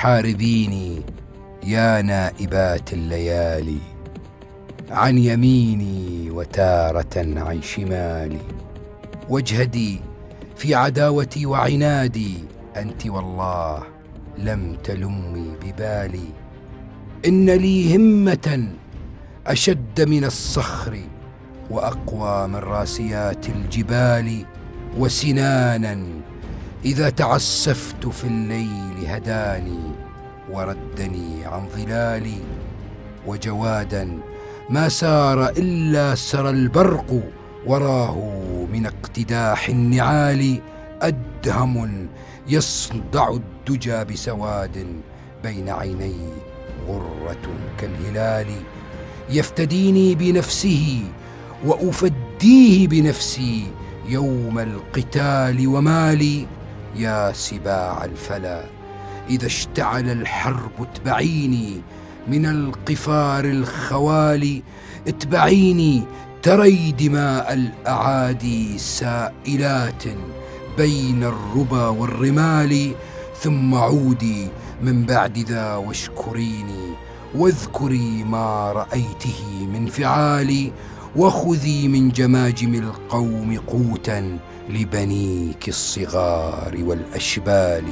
حاربيني يا نائبات الليالي عن يميني وتارة عن شمالي واجهدي في عداوتي وعنادي أنت والله لم تلمي ببالي. إن لي همة أشد من الصخر وأقوى من راسيات الجبال وسنانا إذا تعسفت في الليل هداني. وردني عن ظلالي وجوادا ما سار إلا سرى البرق وراه من اقتداح النعال أدهم يصدع الدجى بسواد بين عيني غرة كالهلال. يفتديني بنفسه وأفديه بنفسي يوم القتال ومالي. يا سباع الفلا إذا اشتعل الحرب اتبعيني من القفار الخوالي اتبعيني تري دماء الأعادي سائلات بين الربا والرمال ثم عودي من بعد ذا واشكريني واذكري ما رأيته من فعالي وخذي من جماجم القوم قوتا لبنيك الصغار والأشبال.